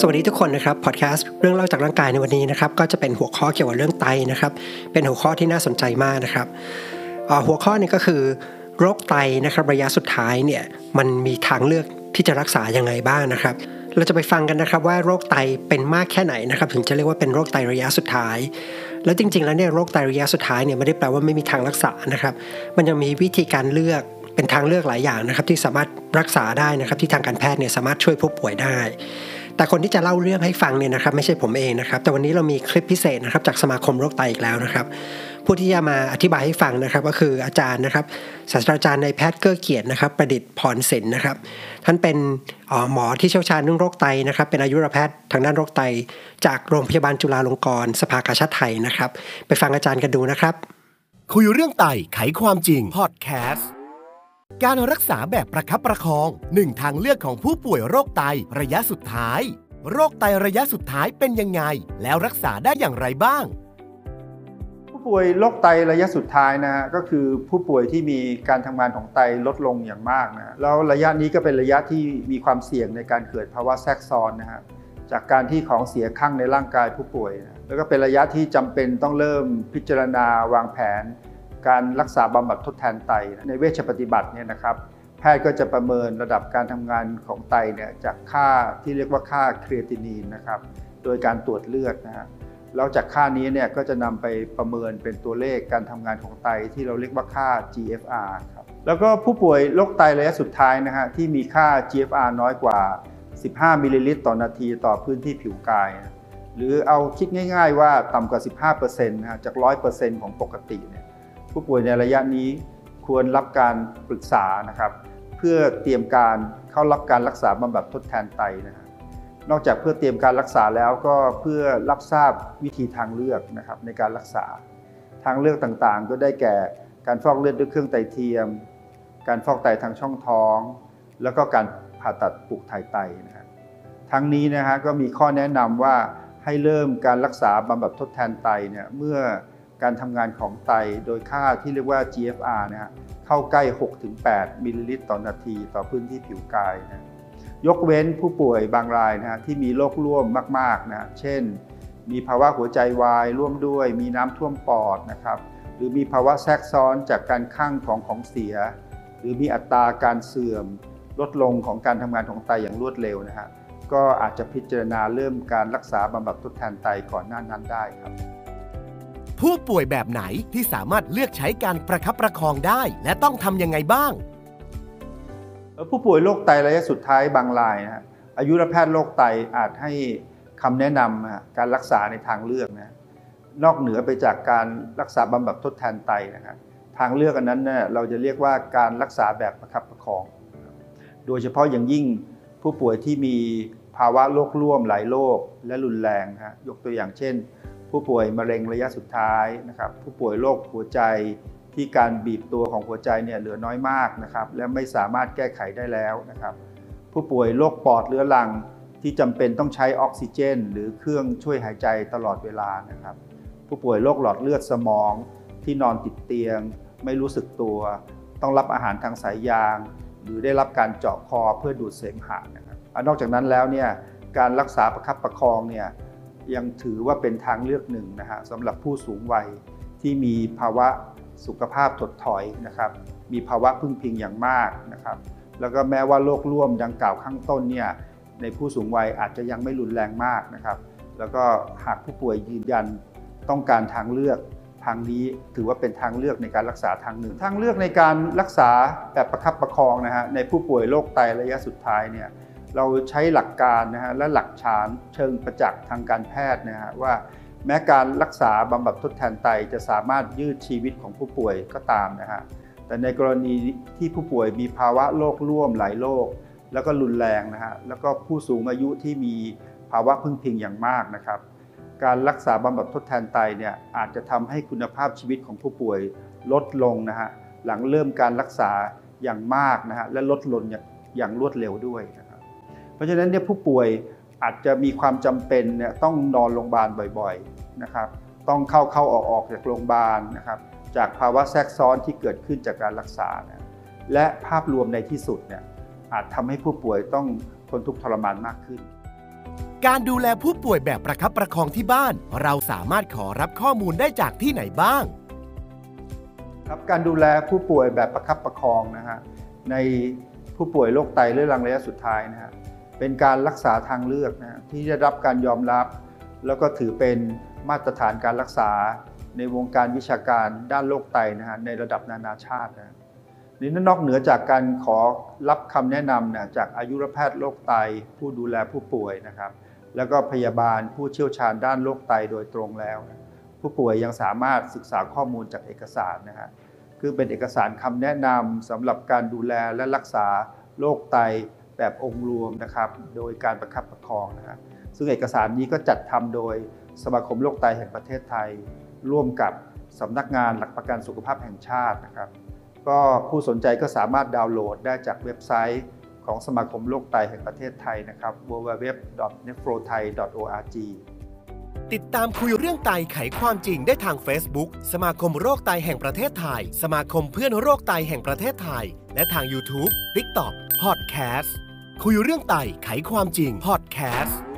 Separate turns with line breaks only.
สวัสดีทุกคนนะครับพอดแคสต์เรื่องเล่าจากร่างกายในวันนี้นะครับก็จะเป็นหัวข้อเกี่ยวกับเรื่องไตนะครับ เป็นหัวข้อที่น่าสนใจมากนะครับหัวข้อนี้ก็คือโรคไตนะครับระยะสุดท้ายเนี่ยมันมีทางเลือกที่จะรักษายังไงบ้างนะครับ เราจะไปฟังกันนะครับว่าโรคไตเป็นมากแค่ไหนนะครับ ถึงจะเรียกว่าเป็นโรคไตระยะสุดท้าย แล้วจริง ๆ แล้วเนี่ยโรคไตระยะสุดท้ายเนี่ยไม่ได้แปลว่าไม่มีทางรักษานะครับ มันยังมีวิธีการเลือกเป็นทางเลือกหลายอย่างนะครับ ที่สามารถรักษาได้นะครับ ที่ทางการแพทย์เนี่ยสามารถช่วยผู้ป่วยได้ แต่คนที่จะเล่าเรื่องให้ฟังเนี่ยนะครับไม่ใช่ผมเองนะครับ แต่วันนี้เรามีคลิปพิเศษนะครับจากสมาคมโรคไตอีกแล้วนะครับผู้ที่จะมาอธิบายให้ฟังนะครับ ก็คืออาจารย์นะครับศาสตราจารย์ในแพทย์เกื้อเกียรตินะครับ ประดิษฐ์พรศิลป์นะครับ ท่านเป็นหมอที่เชี่ยวชาญเรื่องโรคไตนะครับ เป็นอายุรแพทย์ทางด้านโรคไต จากโรงพยาบาลจุฬาลงกรณ์สภากาชาติไทยนะครับ ไปฟังอาจารย์กันดูนะครับ
คุยเรื่องไตไขความจริงพอดแคสต์ การรักษาแบบประคับประคองหนึ่งทางเลือกของผู้ป่วยโรคไตระยะสุดท้าย โรคไตระยะสุดท้ายเป็นยังไง แล้วรักษาได้อย่างไรบ้าง
ผู้ป่วยโรคไตระยะสุดท้ายนะฮะก็คือผู้ป่วยที่มีการทำงานของไตลดลงอย่างมากนะแล้วระยะนี้ก็เป็นระยะที่มีความเสี่ยงในการเกิดภาวะแทรกซ้อนนะฮะจากการที่ของเสียข้างในร่างกายผู้ป่วยนะแล้วก็เป็นระยะที่จำเป็นต้องเริ่มพิจารณาวางแผน การรักษาบำบัดทดแทนไตในเวชปฏิบัติเนี่ยนะครับแพทย์ก็จะประเมินระดับการทำงานของไตเนี่ยจากค่าที่เรียกว่าค่า creatinine นะครับโดยการตรวจเลือดนะฮะแล้วจากค่านี้เนี่ยก็จะนำไปประเมินเป็นตัวเลขการทำงานของไตที่เราเรียกว่าค่า GFR ครับแล้วก็ผู้ป่วยโรคไตระยะสุดท้ายนะฮะที่มีค่า GFR น้อยกว่า 15 มิลลิลิตรต่อนาทีต่อพื้นที่ผิวกาย หรือเอาคิดง่าย ๆ ว่าต่ำกว่า 15%นะฮะจาก 100%ของปกติเนี่ย ผู้ป่วยในระยะนี้ควรรับการปรึกษานะครับ เพื่อเตรียมการเข้ารับการรักษาบำบัดทดแทนไตนะฮะนอกจากเพื่อเตรียมการรักษาแล้วก็เพื่อรับทราบวิธีทางเลือกนะครับในการรักษาทางเลือกต่างๆ ก็ได้แก่การฟอกเลือดด้วยเครื่องไตเทียม การฟอกไตทางช่องท้อง แล้วก็การผ่าตัดปลูกถ่ายไตนะฮะทั้งนี้นะฮะก็มีข้อแนะนำว่าให้เริ่มการรักษาบำบัดทดแทนไตเนี่ยเมื่อ การทำงานของไตโดยค่าที่เรียกว่า GFR นะฮะเข้าใกล้ 6-8 มิลลิลิตรต่อนาทีต่อพื้นที่ผิวกายนะยกเว้นผู้ป่วยบางรายนะฮะที่มีโรคร่วมมากๆนะเช่น มีภาวะหัวใจวายร่วมด้วย มีน้ำท่วมปอดนะครับหรือมีภาวะแทรกซ้อนจากการข้างของของเสีย หรือมีอัตราการเสื่อม ลดลงของการทำงานของไตอย่างรวดเร็วนะฮะก็อาจจะพิจารณาเริ่มการรักษาบำบัดทดแทนไตก่อนหน้านั้นได้ครับ
ผู้ป่วยแบบไหนที่สามารถเลือกใช้การประคับประคองได้ และต้องทำยังไงบ้าง
ผู้ป่วยโรคไตระยะสุดท้ายบางรายนะอายุรแพทย์โรคไตอาจให้คำแนะนำการรักษาในทางเลือกนะนอกเหนือไปจากการรักษาบำบัดทดแทนไตนะครับทางเลือกอันนั้นเนะ่ยเราจะเรียกว่าการรักษาแบบประคับประคอง โดยเฉพาะอย่างยิ่งผู้ป่วยที่มีภาวะโรคร่วมหลายโรคและรุนแรงฮะยกตัวอย่างเช่น ผู้ป่วยมะเร็งระยะสุดท้ายนะครับผู้ป่วยโรคหัวใจที่การบีบตัวของหัวใจเนี่ยเหลือน้อยมากนะครับและไม่สามารถแก้ไขได้แล้วนะครับผู้ป่วยโรคปอดเรื้อรังที่จำเป็นต้องใช้ออกซิเจน หรือเครื่องช่วยหายใจตลอดเวลานะครับผู้ป่วยโรคหลอดเลือดสมองที่นอนติดเตียง ไม่รู้สึกตัว ต้องรับอาหารทางสายยาง หรือได้รับการเจาะคอเพื่อดูดเสมหะนะครับนอกจากนั้นแล้วเนี่ยการรักษาประคับประคองเนี่ย ยังถือว่าเป็นทางเลือกหนึ่งนะฮะสำหรับผู้สูงวัยที่มีภาวะสุขภาพถดถอยนะครับ มีภาวะพึ่งพิงอย่างมากนะครับ แล้วก็แม้ว่าโรคร่วมดังกล่าวข้างต้นเนี่ยในผู้สูงวัยอาจจะยังไม่รุนแรงมากนะครับ แล้วก็หากผู้ป่วยยืนยันต้องการทางเลือกทางนี้ถือว่าเป็นทางเลือกในการรักษาทางหนึ่ง ทางเลือกในการรักษาแบบประคับประคองนะฮะในผู้ป่วยโรคไตระยะสุดท้ายเนี่ย เราใช้หลักการนะฮะและหลักฐานเชิงประจักษ์ทางการแพทย์นะฮะว่า แม้การรักษาบำบัดทดแทนไตจะสามารถยืดชีวิตของผู้ป่วยก็ตามนะฮะแต่ในกรณีที่ผู้ป่วยมีภาวะโรคร่วมหลายโรคแล้วก็รุนแรงนะฮะแล้วก็ผู้สูงอายุที่มีภาวะพึ่งพิงอย่างมากนะครับ การรักษาบำบัดทดแทนไตเนี่ยอาจจะทำให้คุณภาพชีวิตของผู้ป่วยลดลงนะฮะหลังเริ่มการรักษาอย่างมากนะฮะและลดลงอย่างรวดเร็วด้วยเพ ราะฉะนั้นเนี่ยผู้ป่วยอาจจะมีความจำเป็นเนี่ยต้องนอนโรงพยาบาลบ่อยๆนะครับ ต้องเข้าเข้าออกออกจากโรงพยาบาลนะครับ จากภาวะแทรกซ้อนที่เกิดขึ้นจากการรักษานะและภาพรวมในที่สุดเนี่ยอาจทำให้ผู้ป่วยต้องทนทุกข์ทรมานมากขึ้น
การดูแลผู้ป่วยแบบประคับประคองที่บ้าน เราสามารถขอรับข้อมูลได้จากที่ไหนบ้าง
ครับการดูแลผู้ป่วยแบบประคับประคองนะฮะในผู้ป่วยโรคไตเรื้อรังระยะสุดท้ายนะฮะ เป็นการรักษาทางเลือกนะที่ได้รับการยอมรับ แล้วก็ถือเป็นมาตรฐานการรักษาในวงการวิชาการด้านโรคไตนะฮะในระดับนานาชาตินะนี่นอกเหนือจากการขอรับคำแนะนำนะจากอายุรแพทย์โรคไตผู้ดูแลผู้ป่วยนะครับ แล้วก็พยาบาลผู้เชี่ยวชาญด้านโรคไตโดยตรงแล้ว ผู้ป่วยยังสามารถศึกษาข้อมูลจากเอกสารนะฮะคือเป็นเอกสารคำแนะนำสำหรับการดูแลและรักษาโรคไต แบบองค์รวมนะครับ โดยการประคับประคองนะครับซึ่งเอกสารนี้ก็จัดทำโดยสมาคมโรคไตแห่งประเทศไทย ร่วมกับสำนักงานหลักประกันสุขภาพแห่งชาตินะครับ ก็ผู้สนใจก็สามารถดาวน์โหลดได้จากเว็บไซต์ของสมาคมโรคไตแห่งประเทศไทยนะครับ www.nephrothai.org
ติดตามคุยเรื่องไตไขความจริงได้ทาง Facebook สมาคมโรคไตแห่งประเทศไทย สมาคมเพื่อนโรคไตแห่งประเทศไทย และทาง YouTube TikTok Podcast คุยเรื่องไตไขความจริง Podcast